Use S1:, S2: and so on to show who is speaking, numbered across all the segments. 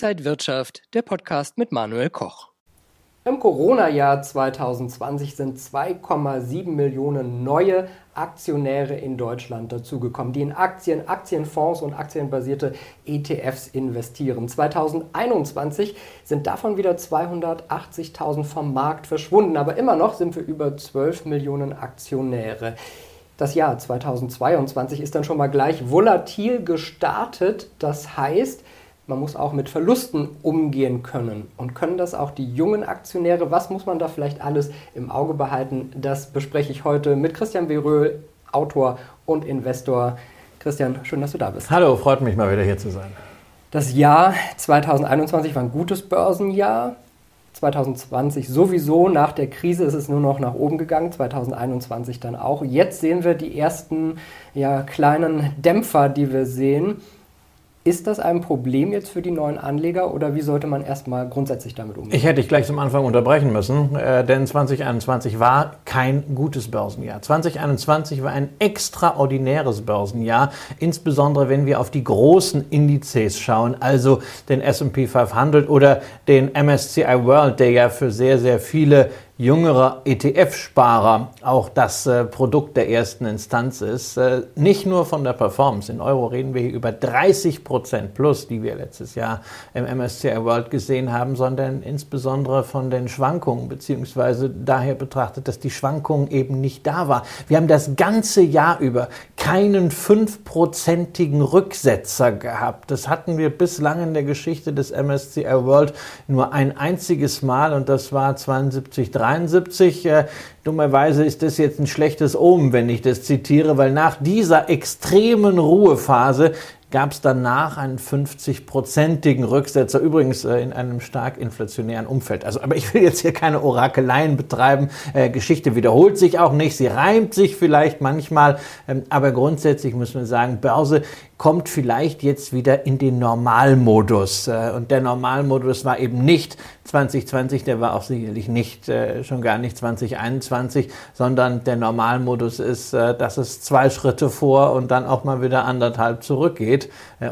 S1: Inside Wirtschaft, der Podcast mit Manuel Koch.
S2: Im Corona-Jahr 2020 sind 2,7 Millionen neue Aktionäre in Deutschland dazugekommen, die in Aktien, Aktienfonds und aktienbasierte ETFs investieren. 2021 sind davon wieder 280.000 vom Markt verschwunden, aber immer noch sind wir über 12 Millionen Aktionäre. Das Jahr 2022 ist dann schon mal gleich volatil gestartet. Das heißt, man muss auch mit Verlusten umgehen können. Und können das auch die jungen Aktionäre? Was muss man da vielleicht alles im Auge behalten? Das bespreche ich heute mit Christian Beröhl, Autor und Investor. Christian, schön, dass du da bist.
S3: Hallo, freut mich mal wieder hier zu sein.
S2: Das Jahr 2021 war ein gutes Börsenjahr. 2020 sowieso, nach der Krise ist es nur noch nach oben gegangen, 2021 dann auch. Jetzt sehen wir die ersten ja, kleinen Dämpfer, die wir sehen. Ist das ein Problem jetzt für die neuen Anleger oder wie sollte man erstmal grundsätzlich damit umgehen?
S3: Ich hätte dich gleich zum Anfang unterbrechen müssen, äh, denn 2021 war kein gutes Börsenjahr. 2021 war ein extraordinäres Börsenjahr, insbesondere wenn wir auf die großen Indizes schauen, also den SP 500 oder den MSCI World, der ja für sehr, sehr viele jüngerer ETF-Sparer auch das äh, Produkt der ersten Instanz ist. Äh, nicht nur von der Performance. In Euro reden wir hier über 30 Prozent plus, die wir letztes Jahr im MSCI World gesehen haben, sondern insbesondere von den Schwankungen, beziehungsweise daher betrachtet, dass die Schwankungen eben nicht da war. Wir haben das ganze Jahr über keinen fünfprozentigen Rücksetzer gehabt. Das hatten wir bislang in der Geschichte des MSCI World nur ein einziges Mal und das war 72, 73. Äh, dummerweise ist das jetzt ein schlechtes Omen, wenn ich das zitiere, weil nach dieser extremen Ruhephase gab es danach einen 50-prozentigen Rücksetzer, übrigens äh, in einem stark inflationären Umfeld. Also, aber ich will jetzt hier keine Orakeleien betreiben. Äh, Geschichte wiederholt sich auch nicht, sie reimt sich vielleicht manchmal, ähm, aber grundsätzlich muss man sagen, Börse kommt vielleicht jetzt wieder in den Normalmodus. Äh, und der Normalmodus war eben nicht 2020, der war auch sicherlich nicht, äh, schon gar nicht 2021, sondern der Normalmodus ist, äh, dass es zwei Schritte vor und dann auch mal wieder anderthalb zurückgeht.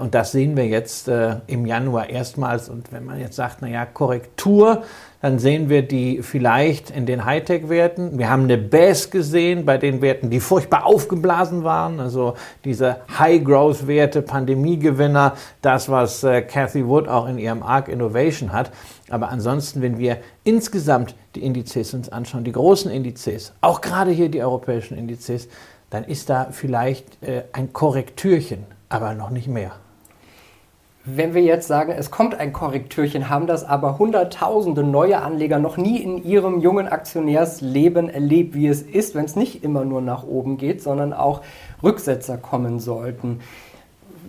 S3: Und das sehen wir jetzt im Januar erstmals. Und wenn man jetzt sagt, naja, Korrektur, dann sehen wir die vielleicht in den Hightech-Werten. Wir haben eine Bass gesehen bei den Werten, die furchtbar aufgeblasen waren, also diese High-Growth-Werte, Pandemiegewinner, das, was äh, Cathy Wood auch in ihrem ARC Innovation hat. Aber ansonsten, wenn wir insgesamt die Indizes uns anschauen, die großen Indizes, auch gerade hier die europäischen Indizes, dann ist da vielleicht äh, ein Korrektürchen, aber noch nicht mehr.
S2: Wenn wir jetzt sagen, es kommt ein Korrektürchen, haben das aber Hunderttausende neue Anleger noch nie in ihrem jungen Aktionärsleben erlebt, wie es ist, wenn es nicht immer nur nach oben geht, sondern auch Rücksetzer kommen sollten.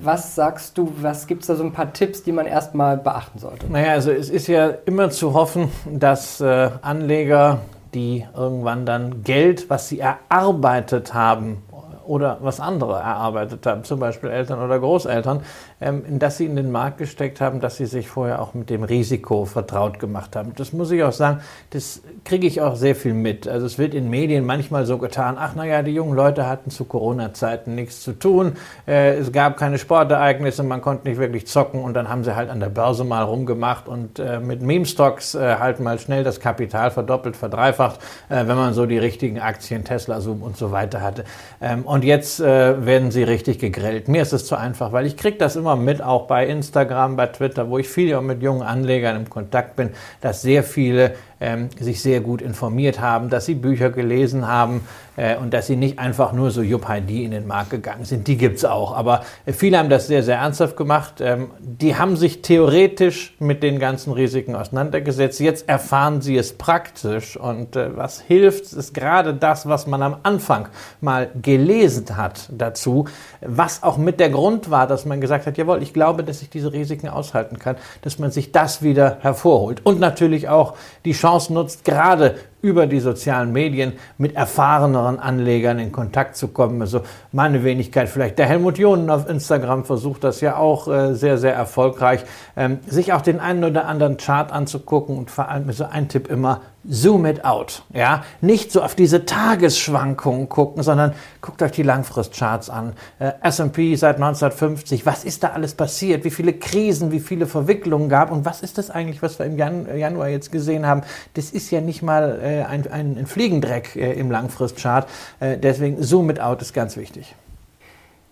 S2: Was sagst du, was gibt es da so ein paar Tipps, die man erstmal beachten sollte?
S3: Naja, also es ist ja immer zu hoffen, dass äh, Anleger, die irgendwann dann Geld, was sie erarbeitet haben, oder was andere erarbeitet haben, zum Beispiel Eltern oder Großeltern, in das sie in den Markt gesteckt haben, dass sie sich vorher auch mit dem Risiko vertraut gemacht haben. Das muss ich auch sagen, das kriege ich auch sehr viel mit. Also es wird in Medien manchmal so getan, ach naja, die jungen Leute hatten zu Corona-Zeiten nichts zu tun, äh, es gab keine Sportereignisse, man konnte nicht wirklich zocken und dann haben sie halt an der Börse mal rumgemacht und äh, mit Meme-Stocks äh, halt mal schnell das Kapital verdoppelt, verdreifacht, wenn man so die richtigen Aktien, Tesla, Zoom und so weiter hatte. Ähm, und jetzt werden sie richtig gegrillt. Mir ist es zu einfach, weil ich kriege das immer immer mit, auch bei Instagram, bei Twitter, wo ich viel mit jungen Anlegern im Kontakt bin, dass sehr viele ähm, sich sehr gut informiert haben, dass sie Bücher gelesen haben äh, und dass sie nicht einfach nur so Jupp Heidi in den Markt gegangen sind. Die gibt es auch. Aber äh, viele haben das sehr, sehr ernsthaft gemacht. Ähm, die haben sich theoretisch mit den ganzen Risiken auseinandergesetzt. Jetzt erfahren sie es praktisch. Und äh, was hilft, ist gerade das, was man am Anfang mal gelesen hat dazu, was auch mit der Grund war, dass man gesagt hat, jawohl, ich glaube, dass ich diese Risiken aushalten kann, dass man sich das wieder hervorholt. Und natürlich auch die Chance Chance nutzt, gerade über die sozialen Medien mit erfahreneren Anlegern in Kontakt zu kommen. Also meine Wenigkeit vielleicht. Der Helmut Jonen auf Instagram versucht das ja auch äh, sehr, sehr erfolgreich, ähm, sich auch den einen oder anderen Chart anzugucken und vor allem so ein Tipp immer, zoom it out. Ja, nicht so auf diese Tagesschwankungen gucken, sondern guckt euch die Langfristcharts an. Äh, S&P seit 1950, was ist da alles passiert? Wie viele Krisen, wie viele Verwicklungen gab und was ist das eigentlich, was wir im Jan Januar jetzt gesehen haben? Das ist ja nicht mal äh, ein, ein, ein, Fliegendreck äh, im Langfristchart. Äh, deswegen zoom it out ist ganz wichtig.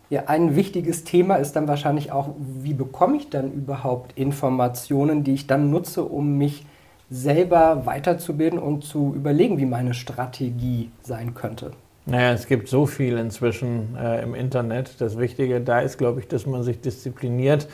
S2: Ja, ein wichtiges Thema ist dann wahrscheinlich auch, wie bekomme ich dann überhaupt Informationen, die ich dann nutze, um mich selber weiterzubilden und zu überlegen, wie meine Strategie sein könnte.
S3: Naja, es gibt so viel inzwischen äh, im Internet. Das Wichtige da ist, glaube ich, dass man sich diszipliniert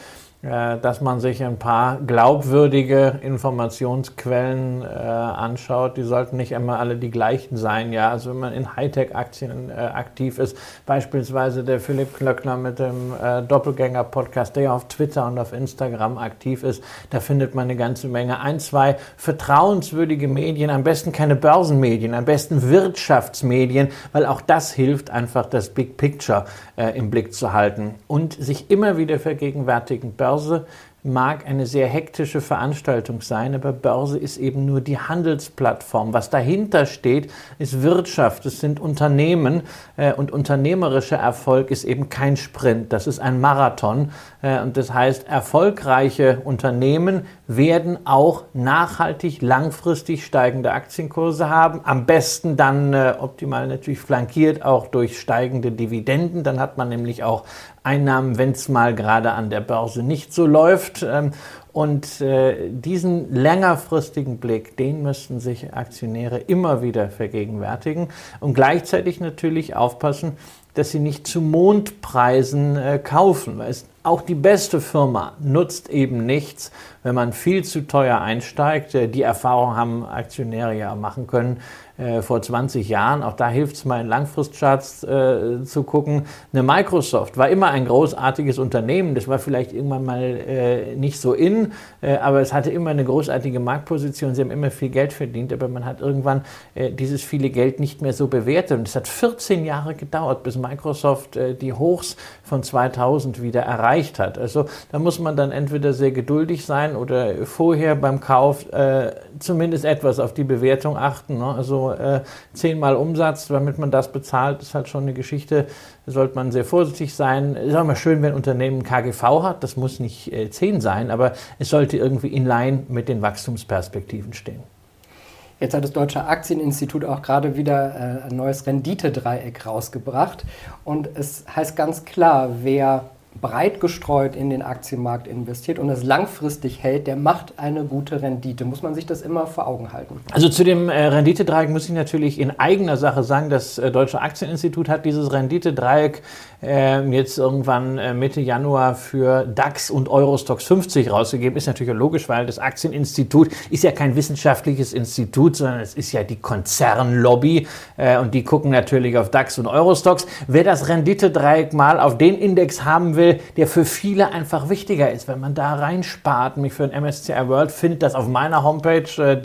S3: dass man sich ein paar glaubwürdige Informationsquellen äh, anschaut. Die sollten nicht immer alle die gleichen sein. Ja, also wenn man in Hightech-Aktien äh, aktiv ist, beispielsweise der Philipp Klöckner mit dem äh, Doppelgänger-Podcast, der ja auf Twitter und auf Instagram aktiv ist, da findet man eine ganze Menge. Ein, zwei vertrauenswürdige Medien, am besten keine Börsenmedien, am besten Wirtschaftsmedien, weil auch das hilft einfach, das Big Picture äh, im Blick zu halten und sich immer wieder vergegenwärtigen, Börsen Börse mag eine sehr hektische Veranstaltung sein, aber Börse ist eben nur die Handelsplattform. Was dahinter steht, ist Wirtschaft, es sind Unternehmen äh, und unternehmerischer Erfolg ist eben kein Sprint, das ist ein Marathon. Äh, und das heißt, erfolgreiche Unternehmen werden auch nachhaltig, langfristig steigende Aktienkurse haben. Am besten dann äh, optimal natürlich flankiert auch durch steigende Dividenden. Dann hat man nämlich auch Einnahmen, wenn es mal gerade an der Börse nicht so läuft. Ähm, und äh, diesen längerfristigen Blick, den müssten sich Aktionäre immer wieder vergegenwärtigen und gleichzeitig natürlich aufpassen, dass sie nicht zu Mondpreisen äh, kaufen. Weil es, auch die beste Firma nutzt eben nichts, wenn man viel zu teuer einsteigt. Äh, die Erfahrung haben Aktionäre ja machen können äh, vor 20 Jahren. Auch da hilft es mal in Langfristcharts äh, zu gucken. Eine Microsoft war immer ein großartiges Unternehmen. Das war vielleicht irgendwann mal äh, nicht so in, äh, aber es hatte immer eine großartige Marktposition. Sie haben immer viel Geld verdient, aber man hat irgendwann äh, dieses viele Geld nicht mehr so bewertet. Und es hat 14 Jahre gedauert, bis Microsoft die Hochs von 2000 wieder erreicht hat. Also da muss man dann entweder sehr geduldig sein oder vorher beim Kauf zumindest etwas auf die Bewertung achten. Ne? Also äh, zehnmal Umsatz, damit man das bezahlt, ist halt schon eine Geschichte. Da sollte man sehr vorsichtig sein. Ist auch mal schön, wenn ein Unternehmen KGV hat. Das muss nicht äh, 10 sein, aber es sollte irgendwie in line mit den Wachstumsperspektiven stehen.
S2: Jetzt hat das Deutsche Aktieninstitut auch gerade wieder äh, ein neues Renditedreieck rausgebracht. Und es heißt ganz klar, wer breit gestreut in den Aktienmarkt investiert und es langfristig hält, der macht eine gute Rendite. Muss man sich das immer vor Augen halten?
S3: Also zu dem äh, Renditedreieck muss ich natürlich in eigener Sache sagen, das äh, Deutsche Aktieninstitut hat dieses Renditedreieck äh, jetzt irgendwann äh, Mitte Januar für DAX und Eurostox 50 rausgegeben. Ist natürlich logisch, weil das Aktieninstitut ist ja kein wissenschaftliches Institut, sondern es ist ja die Konzernlobby äh, und die gucken natürlich auf DAX und Eurostox. Wer das Renditedreieck mal auf den Index haben will, der für viele einfach wichtiger ist, wenn man da reinspart, mich für ein MSCI World, findet das auf meiner Homepage äh,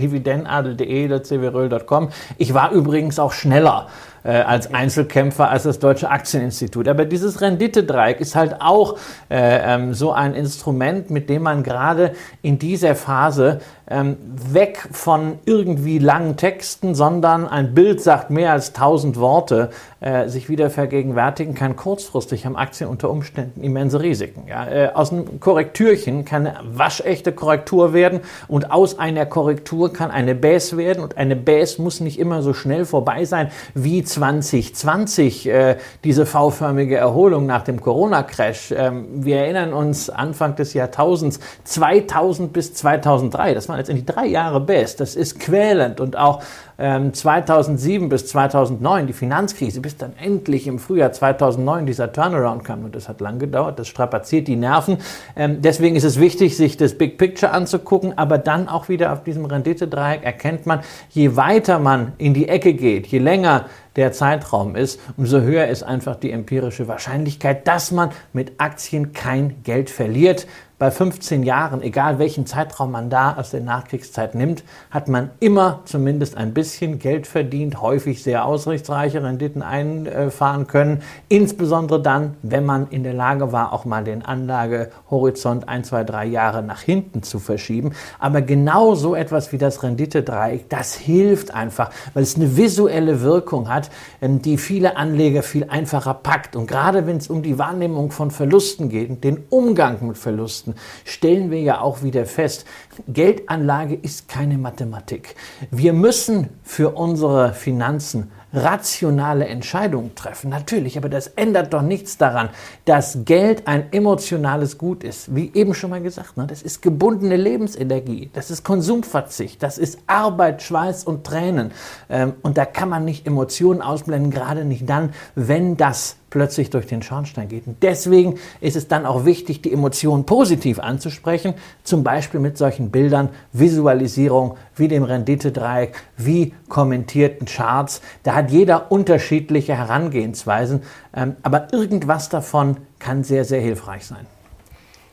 S3: cwröll.com. Ich war übrigens auch schneller äh, als Einzelkämpfer als das Deutsche Aktieninstitut. Aber dieses Renditedreieck ist halt auch äh, ähm, so ein Instrument, mit dem man gerade in dieser Phase ähm, weg von irgendwie langen Texten, sondern ein Bild sagt mehr als tausend Worte, äh, sich wieder vergegenwärtigen kann. Kurzfristig haben Aktien unter Umständen immense Risiken. Ja? Äh, aus einem Korrektürchen kann eine waschechte Korrektur werden und aus einer Korrektur kann eine Bäs werden und eine Bäs muss nicht immer so schnell vorbei sein wie 2020, äh, diese V-förmige Erholung nach dem Corona-Crash. Ähm, wir erinnern uns Anfang des Jahrtausends 2000 bis 2003, das war jetzt in die drei Jahre best. Das ist quälend und auch ähm, 2007 bis 2009 die Finanzkrise, bis dann endlich im Frühjahr 2009 dieser Turnaround kam und das hat lang gedauert, das strapaziert die Nerven. Ähm, deswegen ist es wichtig, sich das Big Picture anzugucken, aber dann auch wieder auf diesem Renditedreieck erkennt man, je weiter man in die Ecke geht, je länger der Zeitraum ist, umso höher ist einfach die empirische Wahrscheinlichkeit, dass man mit Aktien kein Geld verliert. Bei 15 Jahren, egal welchen Zeitraum man da aus der Nachkriegszeit nimmt, hat man immer zumindest ein bisschen Geld verdient, häufig sehr ausrichtsreiche Renditen einfahren können. Insbesondere dann, wenn man in der Lage war, auch mal den Anlagehorizont ein, zwei, drei Jahre nach hinten zu verschieben. Aber genau so etwas wie das Renditedreieck, das hilft einfach, weil es eine visuelle Wirkung hat, ähm, die viele Anleger viel einfacher packt. Und gerade wenn es um die Wahrnehmung von Verlusten geht, den Umgang mit Verlusten, Kosten, stellen wir ja auch wieder fest, Geldanlage ist keine Mathematik. Wir müssen für unsere Finanzen rationale Entscheidungen treffen. Natürlich, aber das ändert doch nichts daran, dass Geld ein emotionales Gut ist. Wie eben schon mal gesagt, ne? das ist gebundene Lebensenergie, das ist Konsumverzicht, das ist Arbeit, Schweiß und Tränen. Ähm, und da kann man nicht Emotionen ausblenden, gerade nicht dann, wenn das plötzlich durch den Schornstein geht. Und deswegen ist es dann auch wichtig, die Emotionen positiv anzusprechen, zum Beispiel mit solchen Bildern, Visualisierung wie dem Renditedreieck, wie kommentierten Charts. Da hat jeder unterschiedliche Herangehensweisen, ähm, aber irgendwas davon kann sehr, sehr hilfreich sein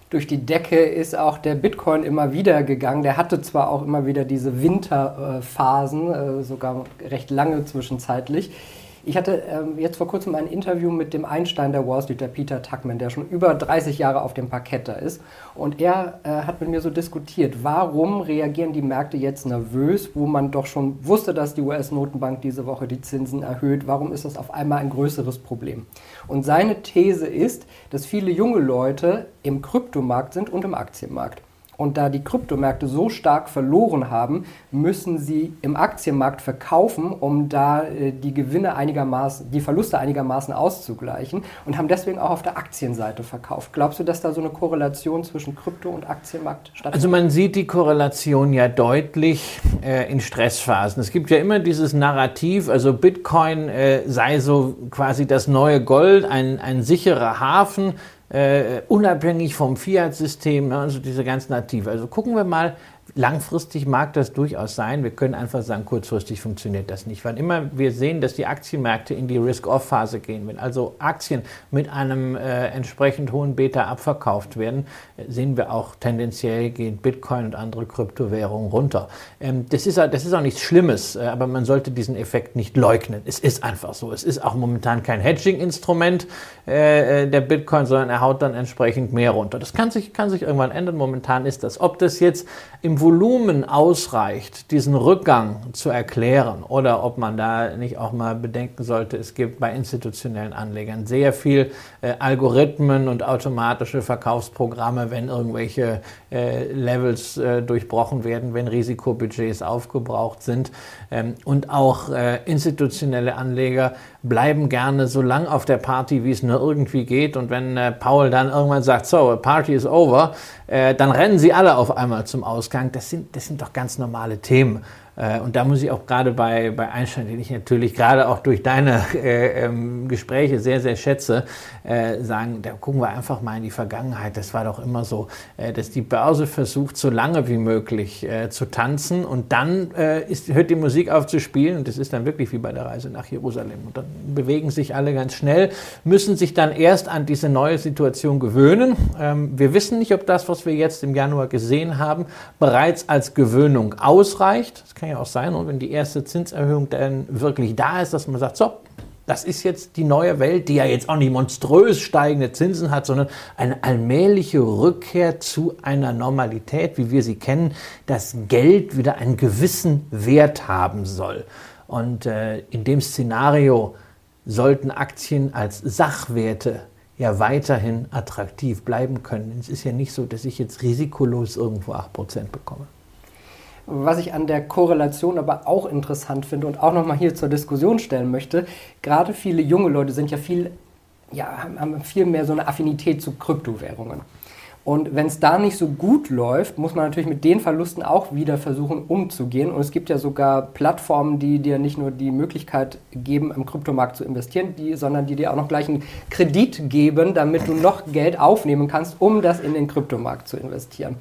S2: durch die Decke ist auch der Bitcoin immer wieder gegangen. Der hatte zwar auch immer wieder diese Winterphasen, äh, sogar recht lange zwischenzeitlich. Ich hatte ähm, jetzt vor kurzem ein Interview mit dem Einstein der Wall Street, der Peter Tuckman, der schon über 30 Jahre auf dem Parkett da ist. Und er äh, hat mit mir so diskutiert, warum reagieren die Märkte jetzt nervös, wo man doch schon wusste, dass die US-Notenbank diese Woche die Zinsen erhöht. Warum ist das auf einmal ein größeres Problem? Und seine These ist, dass viele junge Leute im Kryptomarkt sind und im Aktienmarkt. Und da die Kryptomärkte so stark verloren haben, müssen sie im Aktienmarkt verkaufen, um da äh, die Gewinne einigermaßen, die Verluste einigermaßen auszugleichen und haben deswegen auch auf der Aktienseite verkauft. Glaubst du, dass da so eine Korrelation zwischen Krypto und Aktienmarkt stattfindet?
S3: Also man sieht die Korrelation ja deutlich äh, in Stressphasen. Es gibt ja immer dieses Narrativ, also Bitcoin äh, sei so quasi das neue Gold, ein, ein sicherer Hafen äh, unabhängig vom Fiat-System, ne, also diese ganz nativ. Also gucken wir mal, Langfristig mag das durchaus sein. Wir können einfach sagen, kurzfristig funktioniert das nicht. Wann immer wir sehen, dass die Aktienmärkte in die Risk-Off-Phase gehen, wenn also Aktien mit einem äh, entsprechend hohen Beta abverkauft werden, äh, sehen wir auch tendenziell gehen Bitcoin und andere Kryptowährungen runter. Ähm, das, ist, das ist auch nichts Schlimmes, äh, aber man sollte diesen Effekt nicht leugnen. Es ist einfach so. Es ist auch momentan kein Hedging-Instrument äh, äh, der Bitcoin, sondern er haut dann entsprechend mehr runter. Das kann sich, kann sich irgendwann ändern. Momentan ist das. Ob das jetzt im Volumen ausreicht, diesen Rückgang zu erklären oder ob man da nicht auch mal bedenken sollte, es gibt bei institutionellen Anlegern sehr viel äh, Algorithmen und automatische Verkaufsprogramme, wenn irgendwelche äh, Levels äh, durchbrochen werden, wenn Risikobudgets aufgebraucht sind. Ähm, und auch äh, institutionelle Anleger bleiben gerne so lang auf der Party, wie es nur irgendwie geht. Und wenn äh, Paul dann irgendwann sagt, so, Party is over, äh, dann rennen sie alle auf einmal zum Ausgang. Das sind, das sind doch ganz normale Themen. Äh, und da muss ich auch gerade bei, bei Einstein, den ich natürlich gerade auch durch deine äh, ähm, Gespräche sehr, sehr schätze, äh, sagen, da gucken wir einfach mal in die Vergangenheit. Das war doch immer so, äh, dass die Börse versucht, so lange wie möglich äh, zu tanzen und dann äh, ist, hört die Musik auf zu spielen und das ist dann wirklich wie bei der Reise nach Jerusalem. Und dann bewegen sich alle ganz schnell, müssen sich dann erst an diese neue Situation gewöhnen. Ähm, wir wissen nicht, ob das, was wir jetzt im Januar gesehen haben, bereits als Gewöhnung ausreicht. Das kann ja auch sein, und wenn die erste Zinserhöhung dann wirklich da ist, dass man sagt, so, das ist jetzt die neue Welt, die ja jetzt auch nicht monströs steigende Zinsen hat, sondern eine allmähliche Rückkehr zu einer Normalität, wie wir sie kennen, dass Geld wieder einen gewissen Wert haben soll. Und äh, in dem Szenario sollten Aktien als Sachwerte ja weiterhin attraktiv bleiben können. Es ist ja nicht so, dass ich jetzt risikolos irgendwo 8% bekomme.
S2: Was ich an der Korrelation aber auch interessant finde und auch nochmal hier zur Diskussion stellen möchte, gerade viele junge Leute sind ja viel, ja, haben viel mehr so eine Affinität zu Kryptowährungen. Und wenn es da nicht so gut läuft, muss man natürlich mit den Verlusten auch wieder versuchen umzugehen. Und es gibt ja sogar Plattformen, die dir nicht nur die Möglichkeit geben, im Kryptomarkt zu investieren, die, sondern die dir auch noch gleich einen Kredit geben, damit du noch Geld aufnehmen kannst, um das in den Kryptomarkt zu investieren.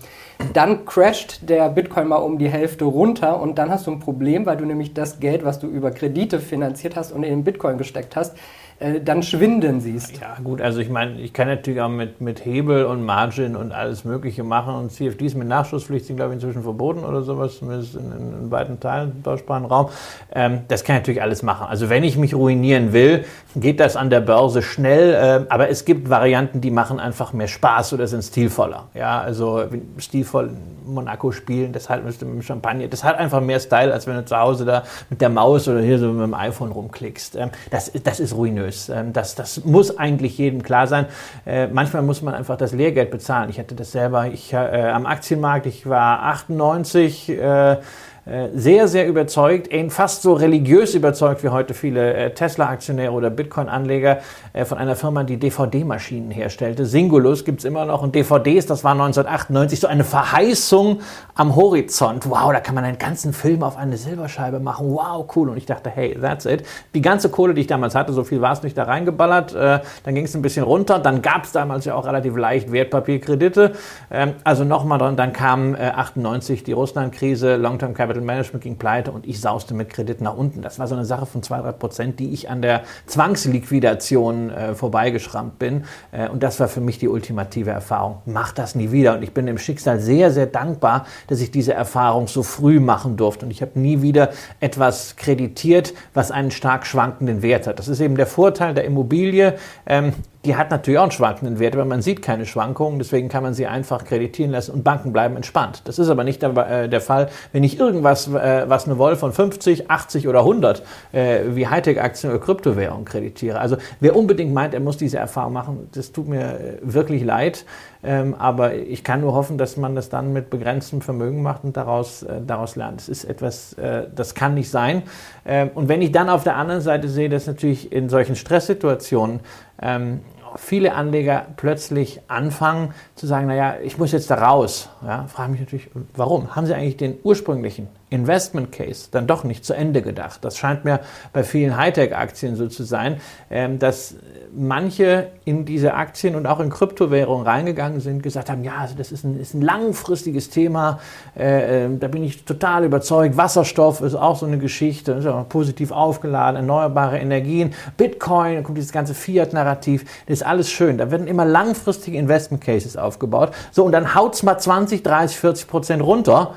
S2: Dann crasht der Bitcoin mal um die Hälfte runter und dann hast du ein Problem, weil du nämlich das Geld, was du über Kredite finanziert hast und in den Bitcoin gesteckt hast, äh, dann schwinden siehst.
S3: Ja, gut, also ich meine, ich kann natürlich auch mit, mit Hebel und Margin und alles Mögliche machen und CFDs mit Nachschusspflicht sind, glaube ich, inzwischen verboten oder sowas, zumindest in, in, in weiten Teilen im deutschsprachigen Raum. Ähm, das kann ich natürlich alles machen. Also wenn ich mich ruinieren will, geht das an der Börse schnell, äh, aber es gibt Varianten, die machen einfach mehr Spaß oder sind stilvoller. Ja, also stilvoll Monaco spielen, das halt mit dem Champagner, das hat einfach mehr Style, als wenn du zu Hause da mit der Maus oder hier so mit dem iPhone rumklickst. Ähm, das, das ist ruinös. Ähm, das, das muss eigentlich jedem klar sein. Äh, manchmal muss man einfach das Lehrgeld bezahlen. Ich hatte das selber ich, äh, am Aktienmarkt, ich war 98, äh, äh, sehr, sehr überzeugt, fast so religiös überzeugt wie heute viele äh, Tesla-Aktionäre oder Bitcoin-Anleger äh, von einer Firma, die DVD-Maschinen herstellte. Singulus gibt es immer noch und DVDs, das war 1998 so eine Verheißung am Horizont. Wow, da kann man einen ganzen Film auf eine Silberscheibe machen. Wow, cool. Und ich dachte, hey, that's it. Die ganze Kohle, die ich damals hatte, so viel war es nicht, da reingeballert. dann ging es ein bisschen runter. Dann gab es damals ja auch relativ leicht Wertpapierkredite. Ähm, also nochmal dran, dann kam 98 die Russland-Krise, Long-Term Capital Capital Management ging pleite und ich sauste mit Kredit nach unten. Das war so eine Sache von 2-3 Prozent, die ich an der Zwangsliquidation äh, vorbeigeschrammt bin. Äh, und das war für mich die ultimative Erfahrung. Mach das nie wieder. Und ich bin dem Schicksal sehr, sehr dankbar, dass ich diese Erfahrung so früh machen durfte. Und ich habe nie wieder etwas kreditiert, was einen stark schwankenden Wert hat. Das ist eben der Vorteil der Immobilie. Ähm, die hat natürlich auch einen schwankenden Wert, aber man sieht keine Schwankungen, deswegen kann man sie einfach kreditieren lassen und Banken bleiben entspannt. Das ist aber nicht der, äh, der Fall, wenn ich irgendwas, äh, was eine Wolle von 50, 80 oder 100 äh, wie Hightech-Aktien oder Kryptowährungen kreditiere. Also wer unbedingt meint, er muss diese Erfahrung machen, das tut mir äh, wirklich leid. Ähm, aber ich kann nur hoffen, dass man das dann mit begrenztem Vermögen macht und daraus, äh, daraus lernt. Das ist etwas, äh, das kann nicht sein. Ähm, und wenn ich dann auf der anderen Seite sehe, dass natürlich in solchen Stresssituationen ähm, viele Anleger plötzlich anfangen zu sagen, naja, ich muss jetzt da raus. Ja, frage mich natürlich, warum? Haben sie eigentlich den ursprünglichen Investment Case dann doch nicht zu Ende gedacht? Das scheint mir bei vielen Hightech-Aktien so zu sein, ähm, dass manche in diese Aktien und auch in Kryptowährungen reingegangen sind, gesagt haben, ja, also das ist ein, ist ein langfristiges Thema, äh, äh, da bin ich total überzeugt. Wasserstoff ist auch so eine Geschichte, ist auch positiv aufgeladen, erneuerbare Energien, Bitcoin, da kommt dieses ganze Fiat-Narrativ, das ist alles schön. Da werden immer langfristige Investment Cases aufgebaut. So, und dann haut es mal 20, 30, 40 Prozent runter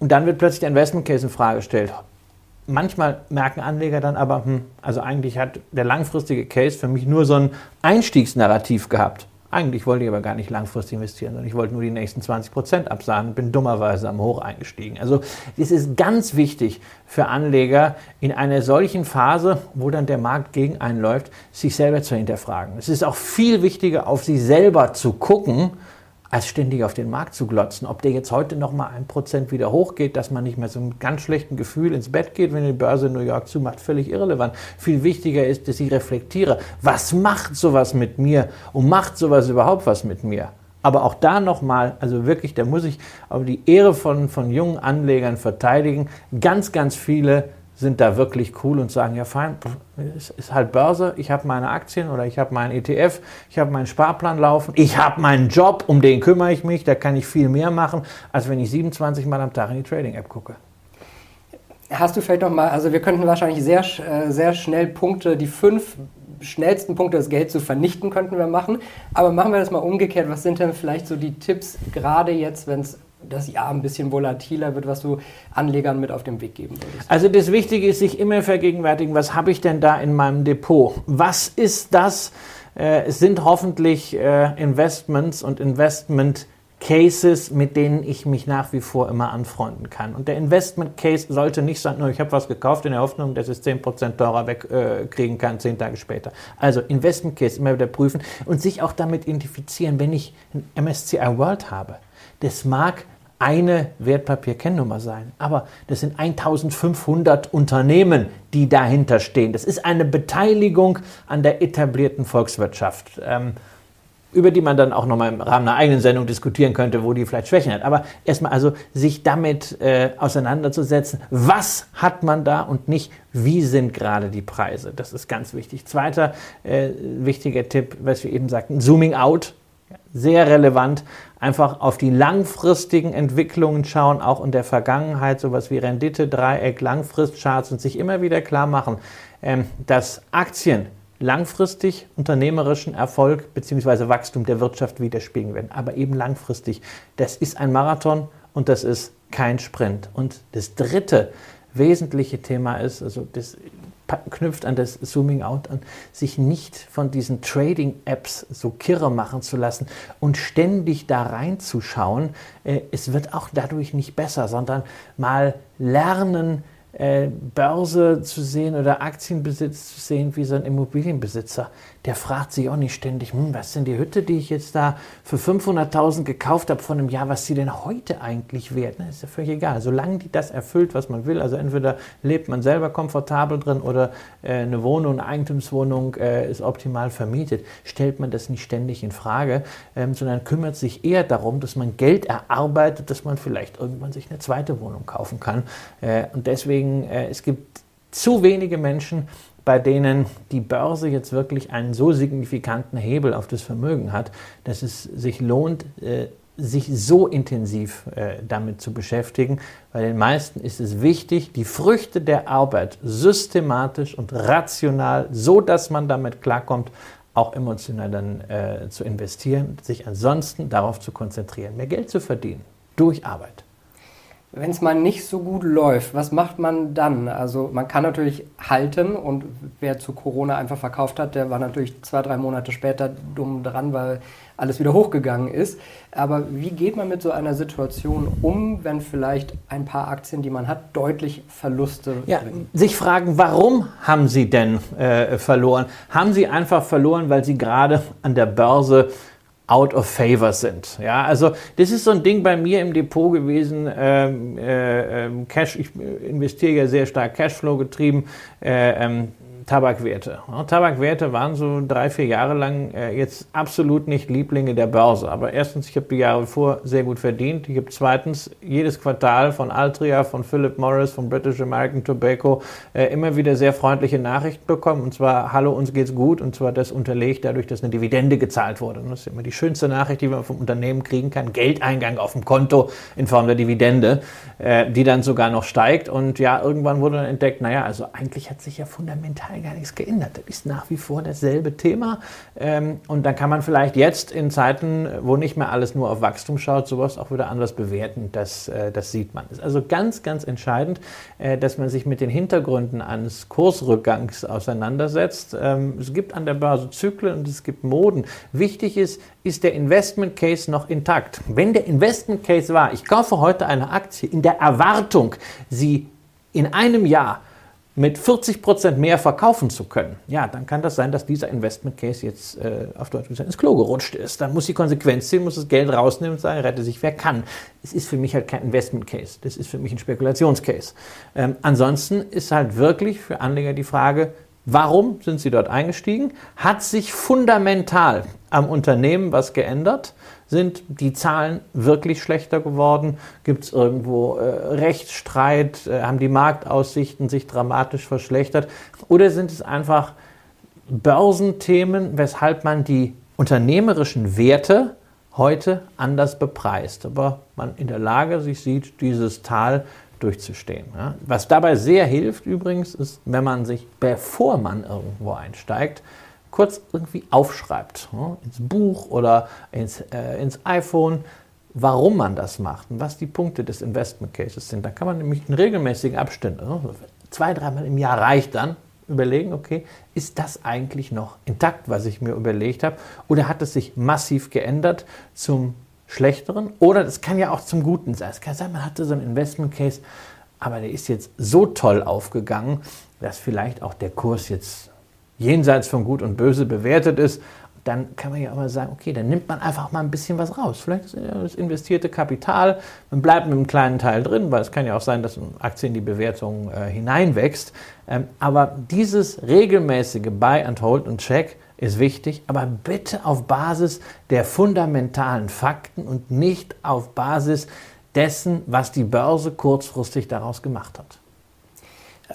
S3: und dann wird plötzlich der Investment Case in Frage gestellt manchmal merken Anleger dann aber, hm, also eigentlich hat der langfristige Case für mich nur so ein Einstiegsnarrativ gehabt. Eigentlich wollte ich aber gar nicht langfristig investieren, sondern ich wollte nur die nächsten 20 Prozent absagen, bin dummerweise am Hoch eingestiegen. Also es ist ganz wichtig für Anleger in einer solchen Phase, wo dann der Markt gegen einen läuft, sich selber zu hinterfragen. Es ist auch viel wichtiger, auf sich selber zu gucken, als ständig auf den Markt zu glotzen. Ob der jetzt heute noch mal ein Prozent wieder hochgeht, dass man nicht mehr so mit ganz schlechtem Gefühl ins Bett geht, wenn die Börse in New York zumacht, völlig irrelevant. Viel wichtiger ist, dass ich reflektiere, was macht sowas mit mir und macht sowas überhaupt was mit mir? Aber auch da nochmal, also wirklich, da muss ich aber die Ehre von, von jungen Anlegern verteidigen. Ganz, ganz viele sind da wirklich cool und sagen, ja fein, es ist halt Börse, ich habe meine Aktien oder ich habe meinen ETF, ich habe meinen Sparplan laufen, ich habe meinen Job, um den kümmere ich mich, da kann ich viel mehr machen, als wenn ich 27 Mal am Tag in die Trading-App gucke.
S2: Hast du vielleicht noch mal, also wir könnten wahrscheinlich sehr, äh, sehr schnell Punkte, die fünf schnellsten Punkte, das Geld zu vernichten, könnten wir machen. Aber machen wir das mal umgekehrt. Was sind denn vielleicht so die Tipps, gerade jetzt, wenn es das Jahr ein bisschen volatiler wird, was du Anlegern mit auf den Weg geben würdest?
S3: Also das Wichtige ist, sich immer vergegenwärtigen, was habe ich denn da in meinem Depot? Was ist das? Äh, es sind hoffentlich äh, Investments und Investment Cases, mit denen ich mich nach wie vor immer anfreunden kann. Und der Investment Case sollte nicht sein, nur ich habe was gekauft in der Hoffnung, dass ich es 10% teurer wegkriegen äh, kann, zehn Tage später. Also Investment Case immer wieder prüfen und sich auch damit identifizieren, wenn ich ein MSCI World habe. Das mag eine Wertpapierkennnummer sein. Aber das sind 1500 Unternehmen, die dahinter stehen. Das ist eine Beteiligung an der etablierten Volkswirtschaft. Ähm, über die man dann auch nochmal im Rahmen einer eigenen Sendung diskutieren könnte, wo die vielleicht Schwächen hat. Aber erstmal also sich damit äh, auseinanderzusetzen, was hat man da und nicht, wie sind gerade die Preise. Das ist ganz wichtig. Zweiter äh, wichtiger Tipp, was wir eben sagten, Zooming out, sehr relevant einfach auf die langfristigen Entwicklungen schauen, auch in der Vergangenheit, sowas wie Rendite, Dreieck, Langfristcharts und sich immer wieder klar machen, ähm, dass Aktien langfristig unternehmerischen Erfolg bzw. Wachstum der Wirtschaft widerspiegeln werden. Aber eben langfristig. Das ist ein Marathon und das ist kein Sprint. Und das dritte wesentliche Thema ist, also das knüpft an das Zooming Out an, sich nicht von diesen Trading-Apps so kirre machen zu lassen und ständig da reinzuschauen. Äh, es wird auch dadurch nicht besser, sondern mal lernen, äh, Börse zu sehen oder Aktienbesitz zu sehen wie so ein Immobilienbesitzer der fragt sich auch nicht ständig, hm, was denn die Hütte, die ich jetzt da für 500.000 gekauft habe von einem Jahr, was sie denn heute eigentlich wert? Das ist ja völlig egal. Solange die das erfüllt, was man will, also entweder lebt man selber komfortabel drin oder äh, eine Wohnung, eine Eigentumswohnung äh, ist optimal vermietet, stellt man das nicht ständig in Frage, ähm, sondern kümmert sich eher darum, dass man Geld erarbeitet, dass man vielleicht irgendwann sich eine zweite Wohnung kaufen kann. Äh, und deswegen, äh, es gibt zu wenige Menschen, bei denen die Börse jetzt wirklich einen so signifikanten Hebel auf das Vermögen hat, dass es sich lohnt, äh, sich so intensiv äh, damit zu beschäftigen. Bei den meisten ist es wichtig, die Früchte der Arbeit systematisch und rational, so dass man damit klarkommt, auch emotional dann äh, zu investieren, sich ansonsten darauf zu konzentrieren, mehr Geld zu verdienen durch Arbeit.
S2: Wenn es mal nicht so gut läuft, was macht man dann? Also man kann natürlich halten und wer zu Corona einfach verkauft hat, der war natürlich zwei, drei Monate später dumm dran, weil alles wieder hochgegangen ist. Aber wie geht man mit so einer Situation um, wenn vielleicht ein paar Aktien, die man hat, deutlich Verluste
S3: ja, bringen? Sich fragen, warum haben sie denn äh, verloren? Haben sie einfach verloren, weil sie gerade an der Börse out of favor sind. Ja, also das ist so ein Ding bei mir im Depot gewesen. Ähm, äh, ähm, Cash, ich investiere ja sehr stark Cashflow getrieben. Äh, ähm, Tabakwerte. Tabakwerte waren so drei, vier Jahre lang äh, jetzt absolut nicht Lieblinge der Börse. Aber erstens, ich habe die Jahre vor sehr gut verdient. Ich habe zweitens jedes Quartal von Altria, von Philip Morris, von British American Tobacco äh, immer wieder sehr freundliche Nachrichten bekommen. Und zwar, hallo, uns geht's gut. Und zwar das unterlegt dadurch, dass eine Dividende gezahlt wurde. Das ist immer die schönste Nachricht, die man vom Unternehmen kriegen kann. Geldeingang auf dem Konto in Form der Dividende, äh, die dann sogar noch steigt. Und ja, irgendwann wurde dann entdeckt, naja, also eigentlich hat sich ja fundamental gar nichts geändert. Das ist nach wie vor dasselbe Thema. Ähm, und dann kann man vielleicht jetzt in Zeiten, wo nicht mehr alles nur auf Wachstum schaut, sowas auch wieder anders bewerten. Das, äh, das sieht man. Es ist also ganz, ganz entscheidend, äh, dass man sich mit den Hintergründen eines Kursrückgangs auseinandersetzt. Ähm, es gibt an der Börse Zyklen und es gibt Moden. Wichtig ist, ist der Investment Case noch intakt. Wenn der Investment Case war, ich kaufe heute eine Aktie in der Erwartung, sie in einem Jahr mit 40 Prozent mehr verkaufen zu können, ja, dann kann das sein, dass dieser Investment Case jetzt äh, auf Deutsch gesagt ins Klo gerutscht ist. Dann muss die Konsequenz ziehen, muss das Geld rausnehmen und sagen, rette sich wer kann. Es ist für mich halt kein Investment Case, das ist für mich ein Spekulationscase. Ähm, ansonsten ist halt wirklich für Anleger die Frage, warum sind sie dort eingestiegen? Hat sich fundamental am Unternehmen was geändert? Sind die Zahlen wirklich schlechter geworden? Gibt es irgendwo äh, Rechtsstreit? Äh, haben die Marktaussichten sich dramatisch verschlechtert? Oder sind es einfach Börsenthemen, weshalb man die unternehmerischen Werte heute anders bepreist, aber man in der Lage sich sieht, dieses Tal durchzustehen. Ja? Was dabei sehr hilft übrigens, ist, wenn man sich, bevor man irgendwo einsteigt, kurz irgendwie aufschreibt, ja, ins Buch oder ins, äh, ins iPhone, warum man das macht und was die Punkte des Investment Cases sind. Da kann man nämlich in regelmäßigen Abständen, also zwei, dreimal im Jahr reicht dann, überlegen, okay, ist das eigentlich noch intakt, was ich mir überlegt habe, oder hat es sich massiv geändert zum Schlechteren? Oder es kann ja auch zum Guten sein. Es kann sein, man hatte so einen Investment Case, aber der ist jetzt so toll aufgegangen, dass vielleicht auch der Kurs jetzt jenseits von Gut und Böse bewertet ist, dann kann man ja aber sagen, okay, dann nimmt man einfach mal ein bisschen was raus. Vielleicht ist das investierte Kapital, man bleibt mit einem kleinen Teil drin, weil es kann ja auch sein, dass eine Aktie in die Bewertung äh, hineinwächst. Ähm, aber dieses regelmäßige Buy and Hold und Check ist wichtig, aber bitte auf Basis der fundamentalen Fakten und nicht auf Basis dessen, was die Börse kurzfristig daraus gemacht hat.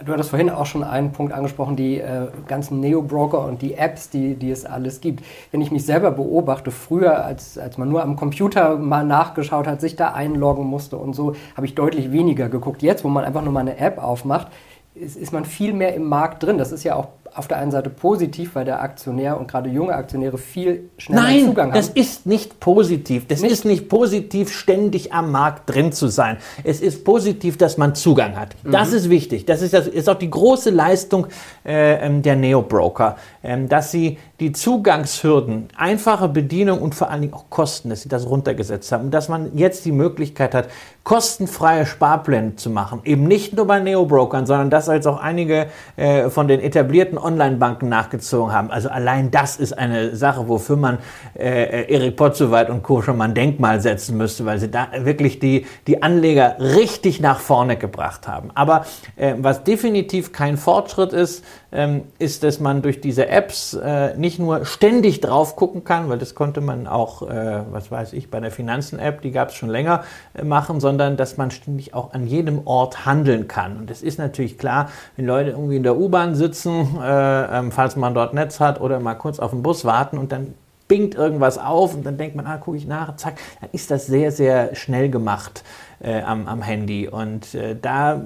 S2: Du hattest vorhin auch schon einen Punkt angesprochen, die äh, ganzen Neo-Broker und die Apps, die, die es alles gibt. Wenn ich mich selber beobachte, früher, als, als man nur am Computer mal nachgeschaut hat, sich da einloggen musste und so, habe ich deutlich weniger geguckt. Jetzt, wo man einfach nur mal eine App aufmacht, ist, ist man viel mehr im Markt drin. Das ist ja auch auf der einen Seite positiv, weil der Aktionär und gerade junge Aktionäre viel schneller
S3: Nein,
S2: Zugang haben.
S3: das ist nicht positiv. Das
S2: Nicht?
S3: ist nicht positiv, ständig am Markt drin zu sein. Es ist positiv, dass man Zugang hat. Das ist wichtig. Das ist, das ist auch die große Leistung äh, ähm, der Neo-Broker, dass sie die Zugangshürden, einfache Bedienung und vor allen Dingen auch Kosten, dass sie das runtergesetzt haben und dass man jetzt die Möglichkeit hat, kostenfreie Sparpläne zu machen. Eben nicht nur bei Neo-Brokern, sondern das als auch einige äh, von den etablierten Online-Banken nachgezogen haben. Also allein das ist eine Sache, wofür man äh, Erik Potzowait und Co. schon mal ein Denkmal setzen müsste, weil sie da wirklich die, die Anleger richtig nach vorne gebracht haben. Aber äh, was definitiv kein Fortschritt ist, ähm, ist, dass man durch diese Apps äh, nicht nur ständig drauf gucken kann, weil das konnte man auch, äh, was weiß ich, bei der Finanzen-App, die gab es schon länger, äh, machen, sondern dass man ständig auch an jedem Ort handeln kann. Und es ist natürlich klar, wenn Leute irgendwie in der U-Bahn sitzen, äh, ähm, falls man dort Netz hat oder mal kurz auf den Bus warten und dann bingt irgendwas auf und dann denkt man, ah, gucke ich nach, zack, dann ist das sehr, sehr schnell gemacht äh, am, am Handy. Und äh, da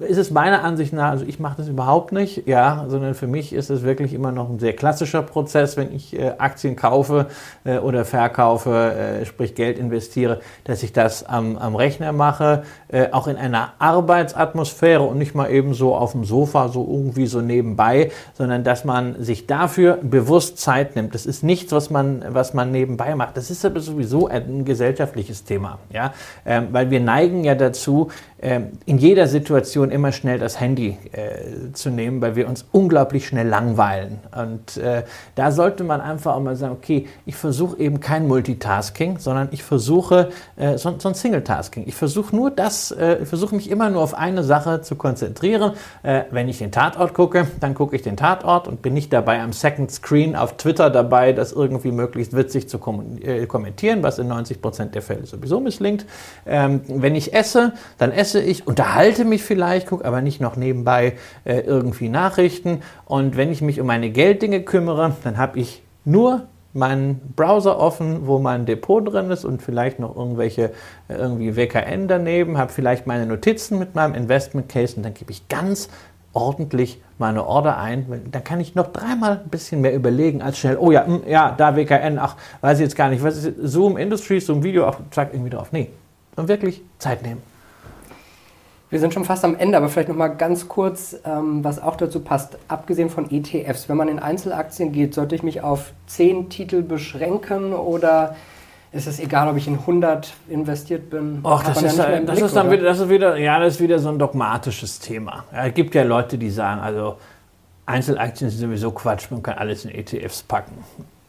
S3: ist es meiner Ansicht nach, also ich mache das überhaupt nicht, ja, sondern für mich ist es wirklich immer noch ein sehr klassischer Prozess, wenn ich äh, Aktien kaufe äh, oder verkaufe, äh, sprich Geld investiere, dass ich das am, am Rechner mache, äh, auch in einer Arbeitsatmosphäre und nicht mal eben so auf dem Sofa, so irgendwie so nebenbei, sondern dass man sich dafür bewusst Zeit nimmt. Das ist nichts, was man, was man nebenbei macht. Das ist aber sowieso ein gesellschaftliches Thema, ja, ähm, weil wir neigen ja dazu, in jeder Situation immer schnell das Handy äh, zu nehmen, weil wir uns unglaublich schnell langweilen. Und äh, da sollte man einfach auch mal sagen, okay, ich versuche eben kein Multitasking, sondern ich versuche äh, so, so ein Single-Tasking. Ich versuche nur das, äh, ich versuche mich immer nur auf eine Sache zu konzentrieren. Äh, wenn ich den Tatort gucke, dann gucke ich den Tatort und bin nicht dabei am Second Screen auf Twitter dabei, das irgendwie möglichst witzig zu kom äh, kommentieren, was in 90 Prozent der Fälle sowieso misslingt. Ähm, wenn ich esse, dann esse ich, unterhalte mich vielleicht, gucke aber nicht noch nebenbei äh, irgendwie Nachrichten. Und wenn ich mich um meine Gelddinge kümmere, dann habe ich nur meinen Browser offen, wo mein Depot drin ist und vielleicht noch irgendwelche äh, irgendwie WKN daneben, habe vielleicht meine Notizen mit meinem Investment Case und dann gebe ich ganz ordentlich meine Order ein. Dann kann ich noch dreimal ein bisschen mehr überlegen als schnell, oh ja, mh, ja, da WKN, ach, weiß ich jetzt gar nicht, was ist Zoom Industries, Zoom Video, ach, zack, irgendwie drauf. Nee, und wirklich Zeit nehmen.
S2: Wir sind schon fast am Ende, aber vielleicht noch mal ganz kurz, ähm, was auch dazu passt. Abgesehen von ETFs, wenn man in Einzelaktien geht, sollte ich mich auf 10 Titel beschränken oder ist es egal, ob ich in 100 investiert bin?
S3: Och, das ist,
S2: im
S3: das
S2: Blick,
S3: ist dann wieder, das ist wieder, ja, das ist wieder so ein dogmatisches Thema. Ja, es gibt ja Leute, die sagen, also Einzelaktien sind sowieso Quatsch, man kann alles in ETFs packen.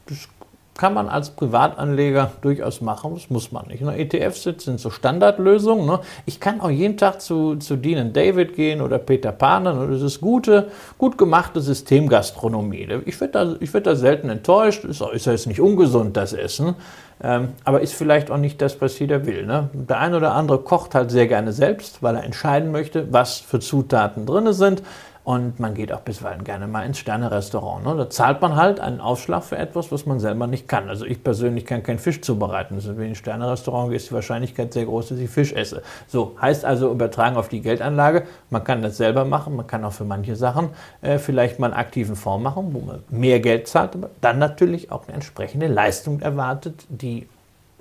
S3: Das kann man als Privatanleger durchaus machen, das muss man nicht. Ne? ETFs sind so Standardlösungen. Ne? Ich kann auch jeden Tag zu, zu Dean David gehen oder Peter Panen. Ne? Das ist gute, gut gemachte Systemgastronomie. Ich werde da, werd da selten enttäuscht. Ist, ist ja jetzt nicht ungesund, das Essen. Ähm, aber ist vielleicht auch nicht das, was jeder will. Ne? Der eine oder andere kocht halt sehr gerne selbst, weil er entscheiden möchte, was für Zutaten drin sind. Und man geht auch bisweilen gerne mal ins Sterne-Restaurant. Ne? Da zahlt man halt einen Aufschlag für etwas, was man selber nicht kann. Also ich persönlich kann keinen Fisch zubereiten. Also wenn ich in ein Sterne-Restaurant gehe, ist die Wahrscheinlichkeit sehr groß, dass ich Fisch esse. So, heißt also übertragen auf die Geldanlage, man kann das selber machen, man kann auch für manche Sachen äh, vielleicht mal einen aktiven Fonds machen, wo man mehr Geld zahlt, aber dann natürlich auch eine entsprechende Leistung erwartet, die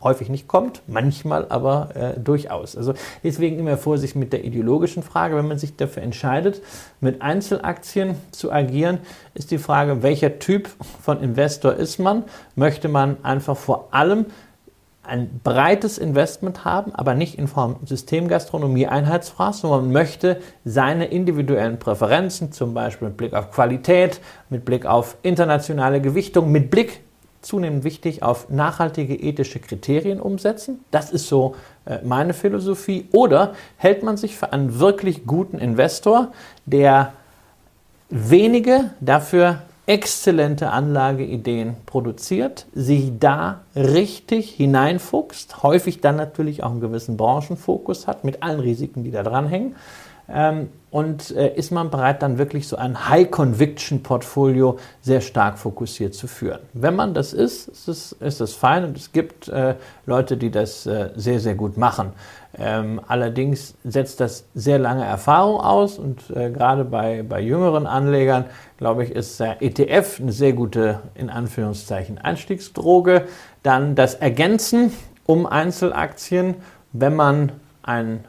S3: häufig nicht kommt, manchmal aber äh, durchaus. Also deswegen immer Vorsicht mit der ideologischen Frage. Wenn man sich dafür entscheidet, mit Einzelaktien zu agieren, ist die Frage, welcher Typ von Investor ist man? Möchte man einfach vor allem ein breites Investment haben, aber nicht in Form Systemgastronomie Einheitsfraß, sondern man möchte seine individuellen Präferenzen, zum Beispiel mit Blick auf Qualität, mit Blick auf internationale Gewichtung, mit Blick zunehmend wichtig auf nachhaltige ethische Kriterien umsetzen. Das ist so äh, meine Philosophie. Oder hält man sich für einen wirklich guten Investor, der wenige, dafür exzellente Anlageideen produziert, sich da richtig hineinfuchst, häufig dann natürlich auch einen gewissen Branchenfokus hat, mit allen Risiken, die da dranhängen, Ähm, und äh, ist man bereit, dann wirklich so ein High-Conviction-Portfolio sehr stark fokussiert zu führen. Wenn man das ist, ist es, ist es fein und es gibt äh, Leute, die das äh, sehr, sehr gut machen. Ähm, allerdings setzt das sehr lange Erfahrung aus und äh, gerade bei, bei jüngeren Anlegern, glaube ich, ist der ETF eine sehr gute, in Anführungszeichen, Einstiegsdroge. Dann das Ergänzen um Einzelaktien, wenn man ein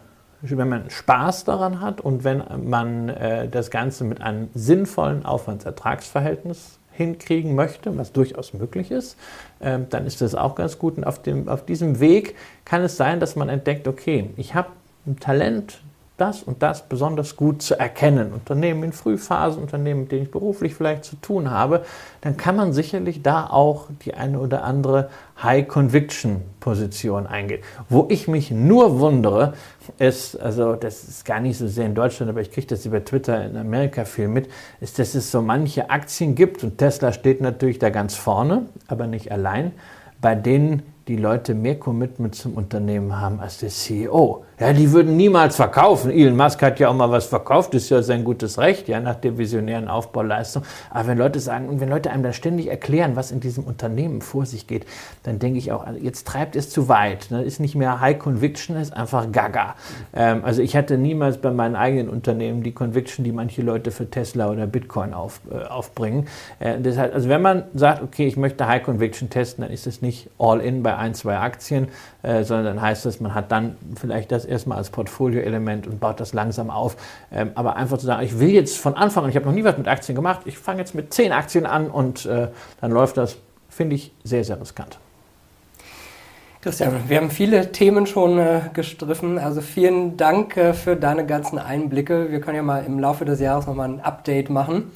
S3: wenn man Spaß daran hat und wenn man äh, das Ganze mit einem sinnvollen Aufwandsertragsverhältnis hinkriegen möchte, was durchaus möglich ist, äh, dann ist das auch ganz gut. Und auf, dem, auf diesem Weg kann es sein, dass man entdeckt, okay, ich habe ein Talent, das und das besonders gut zu erkennen. Unternehmen in Frühphasen, Unternehmen, mit denen ich beruflich vielleicht zu tun habe, dann kann man sicherlich da auch die eine oder andere High-Conviction-Position eingehen. Wo ich mich nur wundere, ist, also das ist gar nicht so sehr in Deutschland, aber ich kriege das über Twitter in Amerika viel mit, ist, dass es so manche Aktien gibt und Tesla steht natürlich da ganz vorne, aber nicht allein, bei denen die Leute mehr Commitment zum Unternehmen haben als der CEO. Ja, die würden niemals verkaufen. Elon Musk hat ja auch mal was verkauft, das ist ja sein gutes Recht, ja, nach der visionären Aufbauleistung. Aber wenn Leute sagen, und wenn Leute einem dann ständig erklären, was in diesem Unternehmen vor sich geht, dann denke ich auch, also jetzt treibt es zu weit. Ne? Ist nicht mehr High Conviction, ist einfach Gaga. Ähm, also ich hatte niemals bei meinen eigenen Unternehmen die Conviction, die manche Leute für Tesla oder Bitcoin auf, äh, aufbringen. Äh, deshalb, also wenn man sagt, okay, ich möchte High Conviction testen, dann ist es nicht all in bei ein, zwei Aktien, äh, sondern dann heißt es, man hat dann vielleicht das erstmal als Portfolioelement und baut das langsam auf. Ähm, aber einfach zu sagen, ich will jetzt von Anfang an, ich habe noch nie was mit Aktien gemacht, ich fange jetzt mit zehn Aktien an und äh, dann läuft das, finde ich sehr, sehr riskant.
S2: Christian, wir haben viele Themen schon äh, gestriffen. Also vielen Dank äh, für deine ganzen Einblicke. Wir können ja mal im Laufe des Jahres nochmal ein Update machen.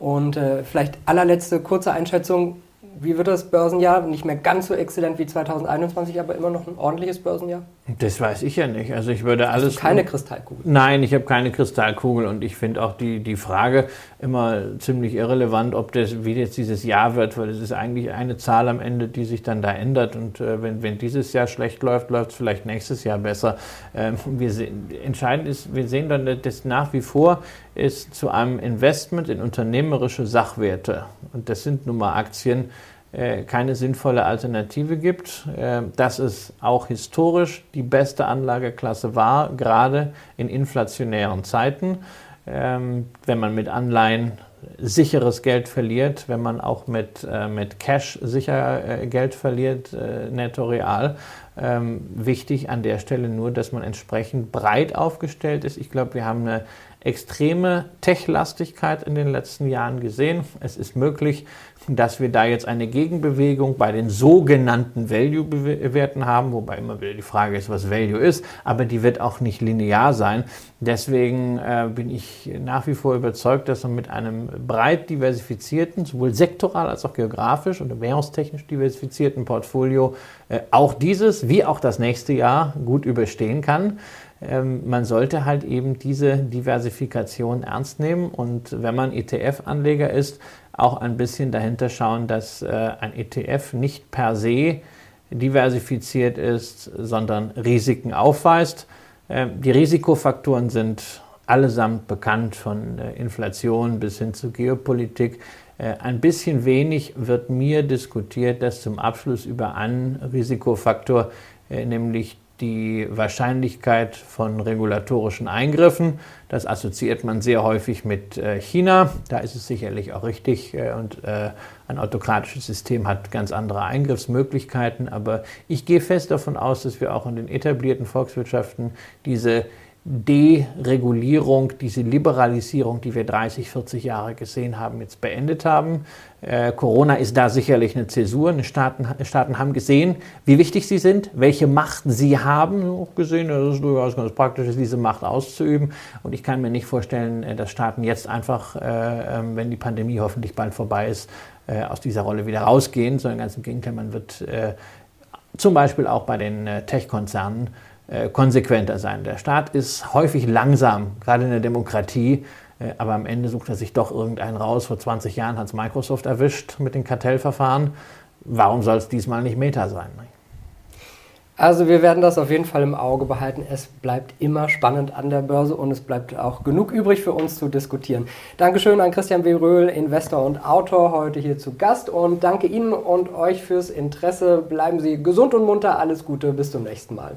S2: Und äh, vielleicht allerletzte kurze Einschätzung wie wird das Börsenjahr? Nicht mehr ganz so exzellent wie 2021, aber immer noch ein ordentliches Börsenjahr?
S3: Das weiß ich ja nicht. Also ich würde alles.
S2: Keine Kristallkugel?
S3: Nein, ich habe keine Kristallkugel und ich finde auch die, die Frage immer ziemlich irrelevant, ob das, wie jetzt dieses Jahr wird, weil es ist eigentlich eine Zahl am Ende, die sich dann da ändert. Und äh, wenn, wenn dieses Jahr schlecht läuft, läuft es vielleicht nächstes Jahr besser. Ähm, wir sehen, entscheidend ist, wir sehen dann, dass nach wie vor ist zu einem Investment in unternehmerische Sachwerte, und das sind nun mal Aktien, keine sinnvolle Alternative gibt, äh, dass es auch historisch die beste Anlageklasse war, gerade in inflationären Zeiten. Ähm, wenn man mit Anleihen sicheres Geld verliert, wenn man auch mit, äh, mit Cash sicher Geld verliert, netto real. Ähm, wichtig an der Stelle nur, dass man entsprechend breit aufgestellt ist. Ich glaube, wir haben eine extreme Tech-Lastigkeit in den letzten Jahren gesehen. Es ist möglich, dass wir da jetzt eine Gegenbewegung bei den sogenannten Value-Werten haben, wobei immer wieder die Frage ist, was Value ist, aber die wird auch nicht linear sein. Deswegen äh, bin ich nach wie vor überzeugt, dass man mit einem breit diversifizierten, sowohl sektoral als auch geografisch und währungstechnisch diversifizierten Portfolio äh, auch dieses wie auch das nächste Jahr gut überstehen kann. Ähm, man sollte halt eben diese Diversifikation ernst nehmen und wenn man ETF-Anleger ist, auch ein bisschen dahinter schauen, dass äh, ein ETF nicht per se diversifiziert ist, sondern Risiken aufweist. Ähm, die Risikofaktoren sind allesamt bekannt, von äh, Inflation bis hin zu Geopolitik. Äh, ein bisschen wenig wird mir diskutiert, dass zum Abschluss über einen Risikofaktor, nämlich die Wahrscheinlichkeit von regulatorischen Eingriffen. Das assoziiert man sehr häufig mit äh, China. Da ist es sicherlich auch richtig. Äh, und äh, ein autokratisches System hat ganz andere Eingriffsmöglichkeiten. Aber ich gehe fest davon aus, dass wir auch in den etablierten Volkswirtschaften diese Deregulierung, diese Liberalisierung, die wir 30, 40 Jahre gesehen haben, jetzt beendet haben. Äh, Corona ist da sicherlich eine Zäsur. Die Staaten, Staaten haben gesehen, wie wichtig sie sind, welche Macht sie haben. Auch gesehen, dass es durchaus ganz praktisch diese Macht auszuüben. Und ich kann mir nicht vorstellen, äh, dass Staaten jetzt einfach, äh, ähm, wenn die Pandemie hoffentlich bald vorbei ist, äh, aus dieser Rolle wieder rausgehen, sondern ganz im Gegenteil, man wird äh, zum Beispiel auch bei den äh, Tech-Konzernen konsequenter sein. Der Staat ist häufig langsam, gerade in der Demokratie, äh, aber am Ende sucht er sich doch irgendeinen raus. Vor 20 Jahren hat es Microsoft erwischt mit den Kartellverfahren. Warum soll es diesmal nicht Meta sein?
S2: Also wir werden das auf jeden Fall im Auge behalten. Es bleibt immer spannend an der Börse und es bleibt auch genug übrig für uns zu diskutieren. Dankeschön an Christian W. Röhl, Investor und Autor, heute hier zu Gast und danke Ihnen und euch fürs Interesse. Bleiben Sie gesund und munter. Alles Gute. Bis zum nächsten Mal.